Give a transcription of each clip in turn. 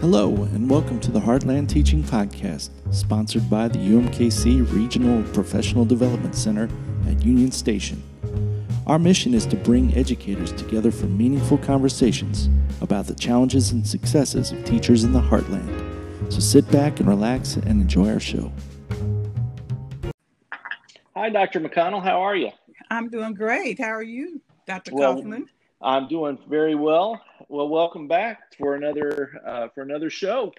Hello, and welcome to the Heartland Teaching Podcast, sponsored by the UMKC Regional Professional Development Center at Union Station. Our mission is to bring educators together for meaningful conversations about the challenges and successes of teachers in the Heartland. So sit back and relax and enjoy our show. Hi, Dr. McConnell. How are you? I'm doing great. How are you, Dr. Well, Kaufman? I'm doing very well. Well, welcome back for another uh, for another show.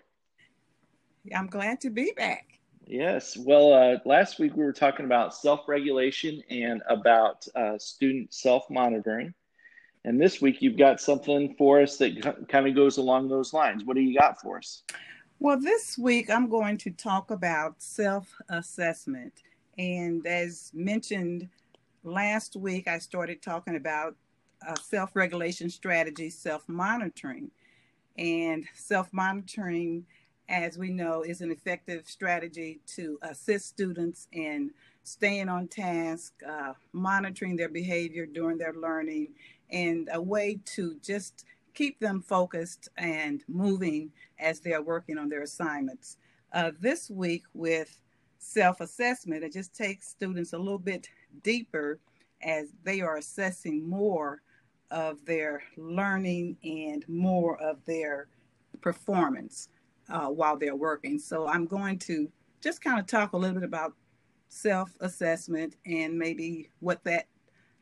I'm glad to be back. Yes. Well, uh, last week we were talking about self-regulation and about uh, student self-monitoring, and this week you've got something for us that kind of goes along those lines. What do you got for us? Well, this week I'm going to talk about self-assessment, and as mentioned last week, I started talking about uh, self regulation strategies, self monitoring. And self monitoring, as we know, is an effective strategy to assist students in staying on task, uh, monitoring their behavior during their learning, and a way to just keep them focused and moving as they are working on their assignments. Uh, this week, with self assessment, it just takes students a little bit deeper as they are assessing more of their learning and more of their performance uh, while they're working. So I'm going to just kind of talk a little bit about self assessment and maybe what that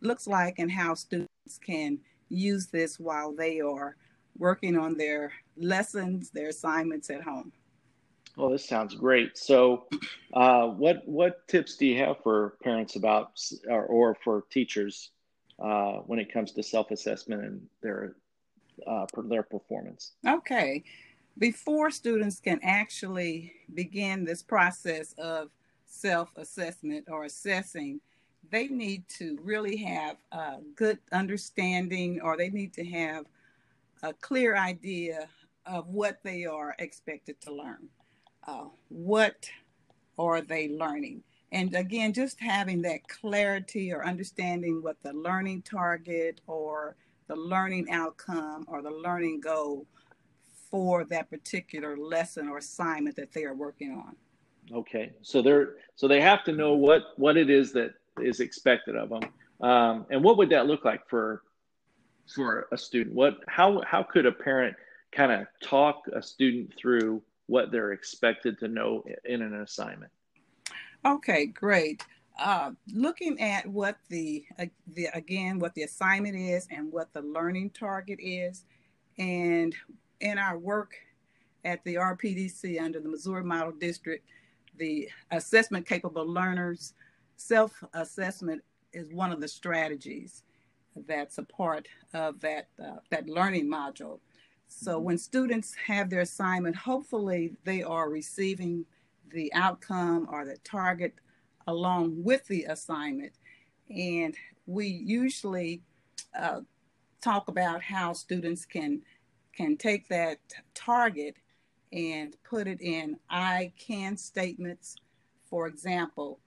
looks like and how students can use this while they are working on their lessons, their assignments at home. Well, this sounds great. So, uh, what what tips do you have for parents about, or, or for teachers uh, when it comes to self assessment and their uh, their performance. Okay, before students can actually begin this process of self assessment or assessing, they need to really have a good understanding, or they need to have a clear idea of what they are expected to learn. Uh, what are they learning? And again just having that clarity or understanding what the learning target or the learning outcome or the learning goal for that particular lesson or assignment that they are working on. Okay so they're so they have to know what what it is that is expected of them um, and what would that look like for for a student? What how how could a parent kind of talk a student through what they're expected to know in an assignment Okay, great. Uh, looking at what the, uh, the again what the assignment is and what the learning target is, and in our work at the RPDC under the Missouri Model District, the assessment capable learners self assessment is one of the strategies that's a part of that uh, that learning module. So mm-hmm. when students have their assignment, hopefully they are receiving the outcome or the target along with the assignment. And we usually uh, talk about how students can can take that target and put it in I can statements. For example,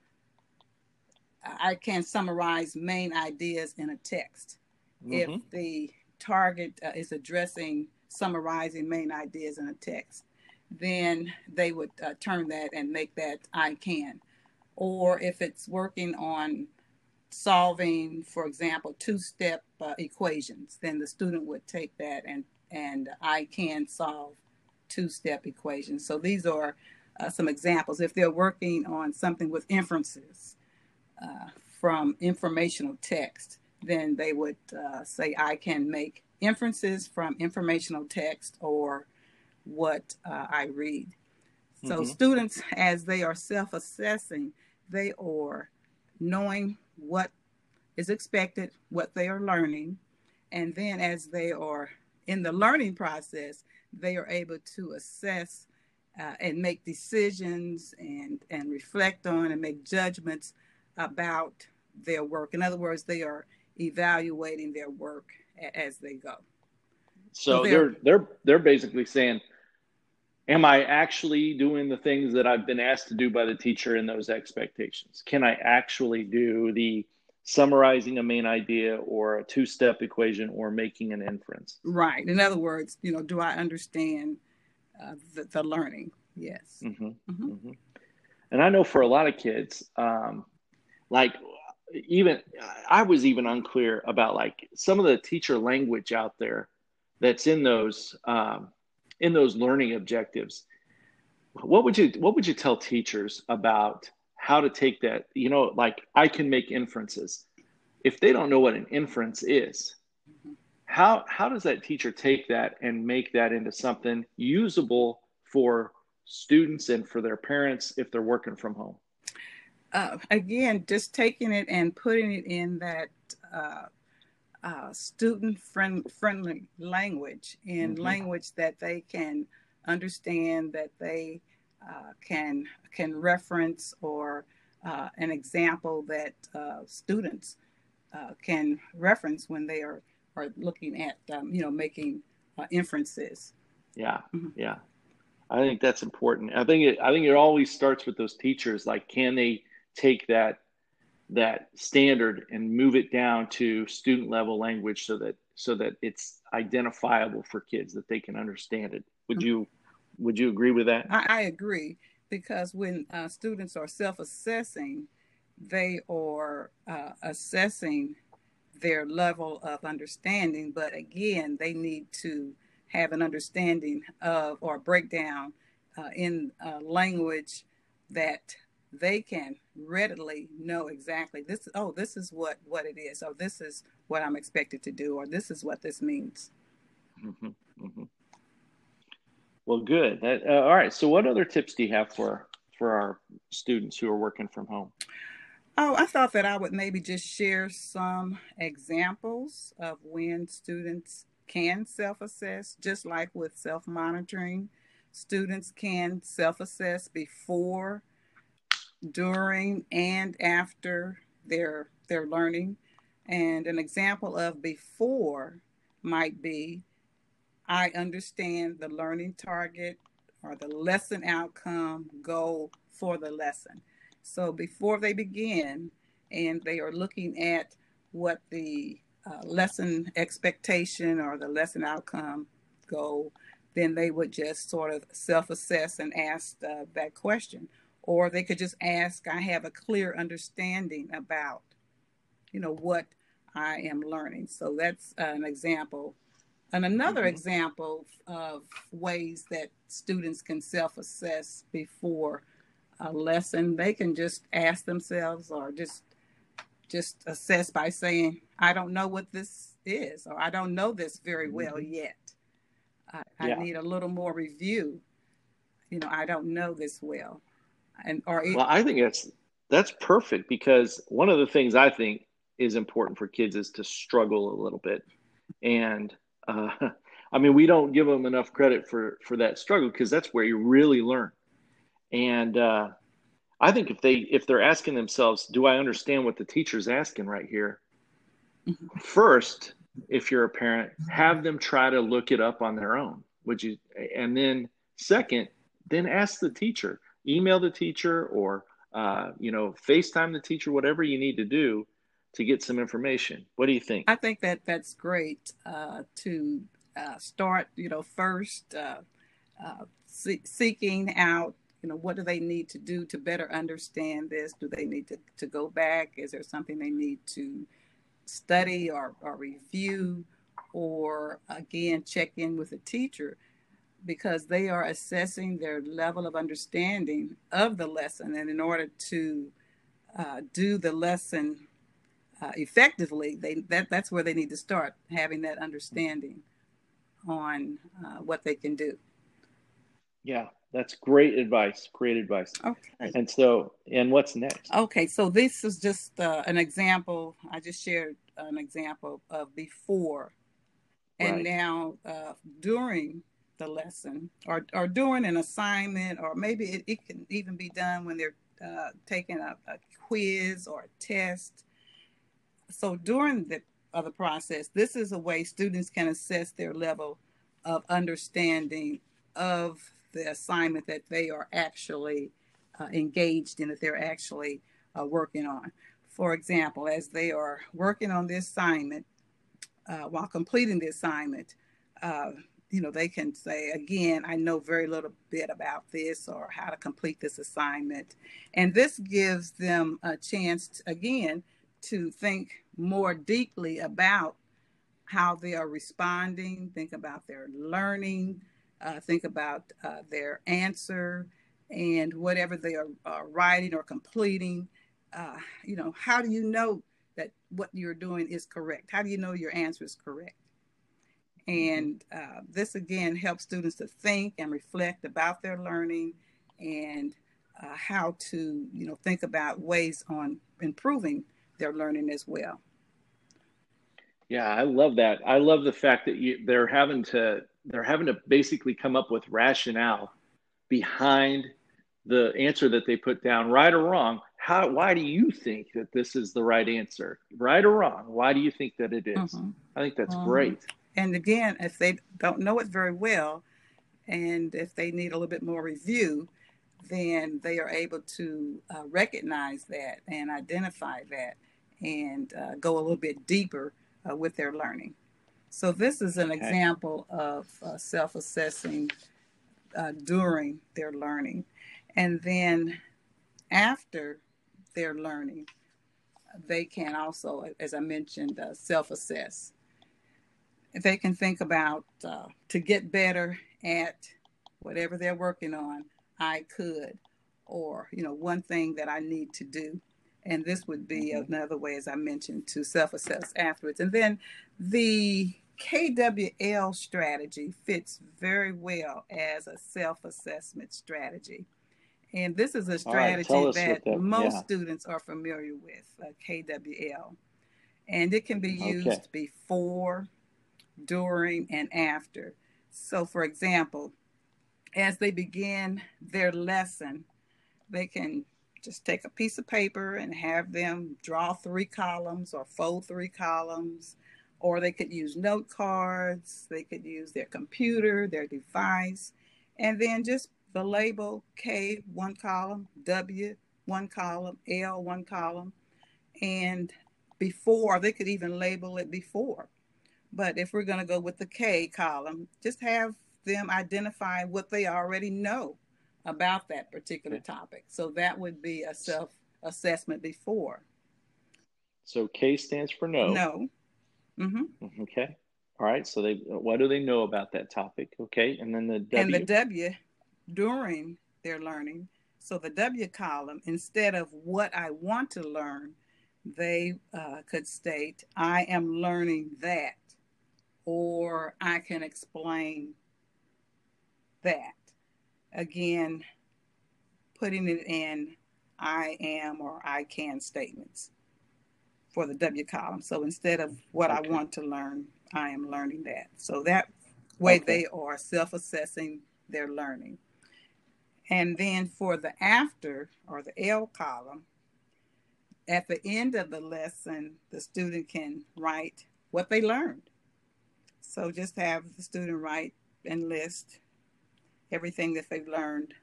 I can summarize main ideas in a text. Mm-hmm. If the target uh, is addressing summarizing main ideas in a text, then they would uh, turn that and make that I can. Or if it's working on solving, for example, two-step uh, equations, then the student would take that and and I can solve two-step equations. So these are uh, some examples. If they're working on something with inferences uh, from informational text, then they would uh, say I can make inferences from informational text or what uh, I read. So, mm-hmm. students, as they are self assessing, they are knowing what is expected, what they are learning, and then as they are in the learning process, they are able to assess uh, and make decisions and, and reflect on and make judgments about their work. In other words, they are evaluating their work as they go. So, so they're, they're they're they're basically saying am I actually doing the things that I've been asked to do by the teacher in those expectations? Can I actually do the summarizing a main idea or a two step equation or making an inference? Right. In other words, you know, do I understand uh, the, the, learning. Yes. Mm-hmm. Mm-hmm. Mm-hmm. And I know for a lot of kids, um, like even I was even unclear about like some of the teacher language out there that's in those um, in those learning objectives. What would you what would you tell teachers about how to take that? You know, like I can make inferences. If they don't know what an inference is, how how does that teacher take that and make that into something usable for students and for their parents if they're working from home? Uh, again, just taking it and putting it in that uh, uh, student friend, friendly language, in mm-hmm. language that they can understand, that they uh, can can reference, or uh, an example that uh, students can reference when they are are looking at um, you know making inferences. Yeah, mm-hmm. yeah. I think that's important. I think it. I think it always starts with those teachers. Like, can they take that that standard and move it down to student level language so that so that it's identifiable for kids that they can understand it? Would you Would you agree with that? I, I agree because when uh, students are self assessing, they are uh, assessing their level of understanding. But again, they need to have an understanding of or breakdown uh, in uh, language that they can readily know exactly this oh this is what what it is or this is what i'm expected to do or this is what this means mm-hmm, mm-hmm. well good that, uh, all right so what other tips do you have for for our students who are working from home oh i thought that i would maybe just share some examples of when students can self-assess, just like with self-monitoring. Students can self-assess before, during, and after their their learning. And an example of before might be I understand the learning target or the lesson outcome goal for the lesson. So before they begin and they are looking at what the uh, lesson expectation or the lesson outcome goal, then they would just sort of self assess and ask uh, that question. Or they could just ask, I have a clear understanding about, you know, what I am learning. So that's an example. And another mm-hmm. example of ways that students can self assess before a lesson, they can just ask themselves or just just assess by saying, I don't know what this is, or I don't know this very well mm-hmm. yet. I, yeah. I, need a little more review. You know, I don't know this well. And or well, I think that's that's perfect because one of the things I think is important for kids is to struggle a little bit, and uh, I mean, we don't give them enough credit for for that struggle because that's where you really learn. And uh, I think if they if they're asking themselves, do I understand what the teacher's asking right here? Mm-hmm. First, if you're a parent, have them try to look it up on their own. Would you? And then second, then ask the teacher, email the teacher, or uh, you know, FaceTime the teacher, whatever you need to do to get some information. What do you think? I think that that's great uh, to uh, start. You know, first uh, uh, see- seeking out you know what do they need to do to better understand this do they need to, to go back is there something they need to study or, or review or again check in with a teacher because they are assessing their level of understanding of the lesson and in order to uh, do the lesson uh, effectively they that that's where they need to start having that understanding on uh, what they can do yeah that's great advice. Great advice. Okay. And so, and what's next? Okay, so this is just uh, an example. I just shared an example of before, and right. now uh, during the lesson, or or during an assignment, or maybe it, it can even be done when they're uh, taking a, a, quiz or a test. So during the of the process, this is a way students can assess their level of understanding of the assignment that they are actually uh, engaged in, that they're actually uh, working on. For example, as they are working on this assignment, uh, while completing the assignment, uh, you know, they can say, again, I know very little bit about this or how to complete this assignment. And this gives them a chance, again, to think more deeply about how they are responding, think about their learning, uh, think about uh, their answer, and whatever they are uh, writing or completing. Uh, you know, how do you know that what you're doing is correct? How do you know your answer is correct? And uh, this again helps students to think and reflect about their learning and uh, how to, you know, think about ways on improving their learning as well. Yeah, I love that. I love the fact that you, they're having to they're having to basically come up with rationale behind the answer that they put down, right or wrong. How? Why do you think that this is the right answer, right or wrong? Why do you think that it is? Mm-hmm. I think that's mm-hmm. great. And again, if they don't know it very well, and if they need a little bit more review, then they are able to uh, recognize that and identify that and uh, go a little bit deeper uh, with their learning. So, this is an okay. example of uh, self assessing uh, during their learning. And then after their learning, they can also, as I mentioned, uh, self assess they can think about uh, to get better at whatever they're working on, I could, or you know, one thing that I need to do. And this would be mm-hmm. another way, as I mentioned, to self assess afterwards. And then the KWL strategy fits very well as a self assessment strategy. And this is a strategy right, that, that, most yeah. students are familiar with, uh, KWL. And it can be used okay. before during, and after. So, for example, as they begin their lesson, they can just take a piece of paper and have them draw three columns or fold three columns, or they could use note cards, they could use their computer, their device, and then just the label K one column, W one column, L one column, and before they could even label it before. But if we're going to go with the K column, just have them identify what they already know about that particular topic. So that would be a self assessment before. So K stands for no. No. Mm-hmm. Okay. All right. So they, what do they know about that topic? Okay. And then the W. And the W during their learning. So the W column, instead of what I want to learn, they uh, could state, I am learning that or I can explain that. Again, putting it in I am or I can statements for the W column. So instead of what okay. I want to learn, I am learning that. So that way okay. they are self assessing their learning. And then for the after or the L column, at the end of the lesson, the student can write what they learned. So just have the student write and list everything that they've learned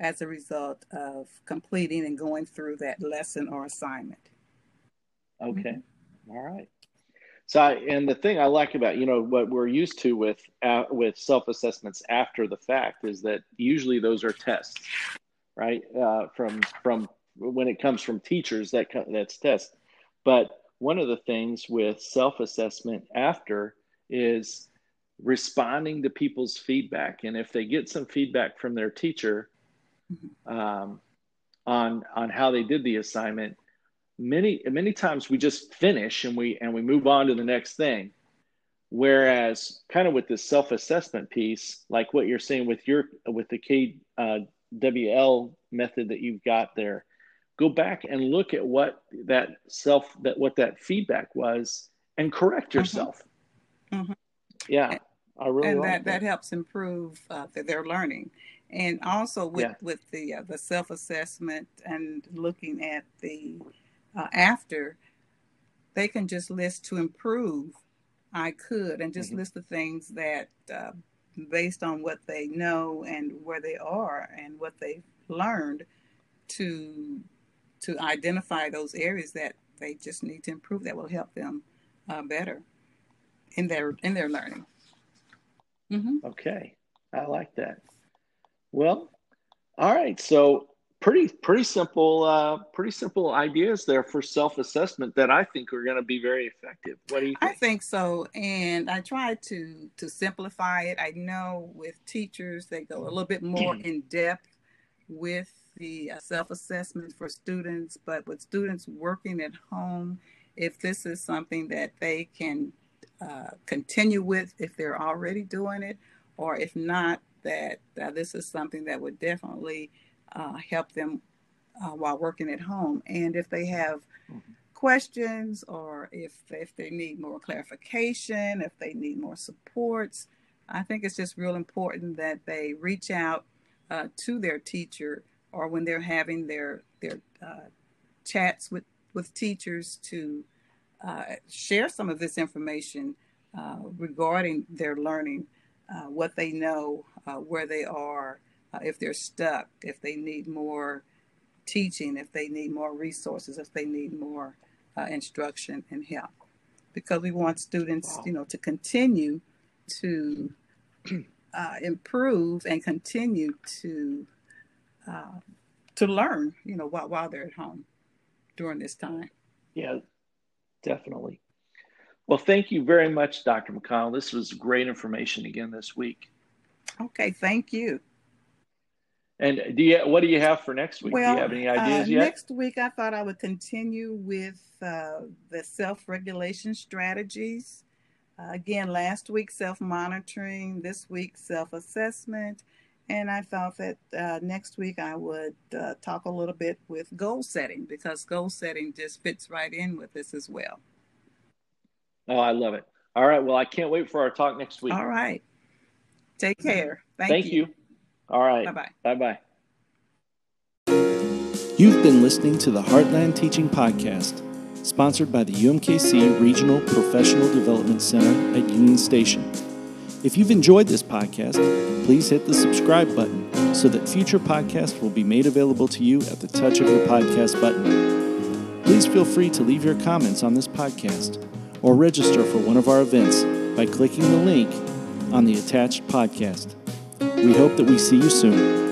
as a result of completing and going through that lesson or assignment. Okay. All right. So, I, and the thing I like about you know what we're used to with uh, with self assessments after the fact is that usually those are tests, right? Uh, from from when it comes from teachers, that that's tests. But one of the things with self assessment after is responding to people's feedback. And if they get some feedback from their teacher um, on on how they did the assignment many many times we just finish and we and we move on to the next thing. Whereas kind of with this self-assessment piece like what you're saying with your with the kwl method that you've got there go back and look at what that self that what that feedback was and correct mm-hmm. yourself Mm-hmm. Yeah, I really and that, that, that helps improve uh, their learning, and also with yeah. with the uh, the self assessment and looking at the uh, after, they can just list to improve. I could and just mm-hmm. list the things that uh, based on what they know and where they are and what they've learned to to identify those areas that they just need to improve that will help them uh, better in their in their learning. Mm-hmm. Okay, I like that. Well, all right. So pretty pretty simple uh, pretty simple ideas there for self assessment that I think are going to be very effective. What do you think? I think so, and I try to to simplify it. I know with teachers they go a little bit more in depth with the uh, self assessment for students, but with students working at home, if this is something that they can uh, continue with if they're already doing it, or if not, that uh, this is something that would definitely uh, help them uh, while working at home. And if they have mm-hmm. questions or if if they need more clarification, if they need more supports, I think it's just real important that they reach out uh, to their teacher or when they're having their their uh, chats with with teachers to uh, share some of this information uh, regarding their learning, uh, what they know, uh, where they are, uh, if they're stuck, if they need more teaching, if they need more resources, if they need more instruction and help, because we want students, you know, to continue to improve and continue to uh, to learn, you know, while while they're at home during this time. Yeah, definitely. Well, thank you very much, Dr. McConnell. This was great information again this week. Okay, thank you. And do you, what do you have for next week? Well, do you have any ideas uh, yet? Next week, I thought I would continue with uh, the self regulation strategies. Uh, again, last week, self monitoring, this week, self assessment. And I thought that uh, next week I would uh, talk a little bit with goal setting because goal setting just fits right in with this as well. Oh, I love it. All right. Well, I can't wait for our talk next week. All right. Take care. Thank, you. Thank you. you. All right. Bye bye. Bye bye. You've been listening to the Heartland Teaching Podcast, sponsored by the UMKC Regional Professional Development Center at Union Station. If you've enjoyed this podcast, please hit the subscribe button so that future podcasts will be made available to you at the touch of your podcast button. Please feel free to leave your comments on this podcast or register for one of our events by clicking the link on the attached podcast. We hope that we see you soon.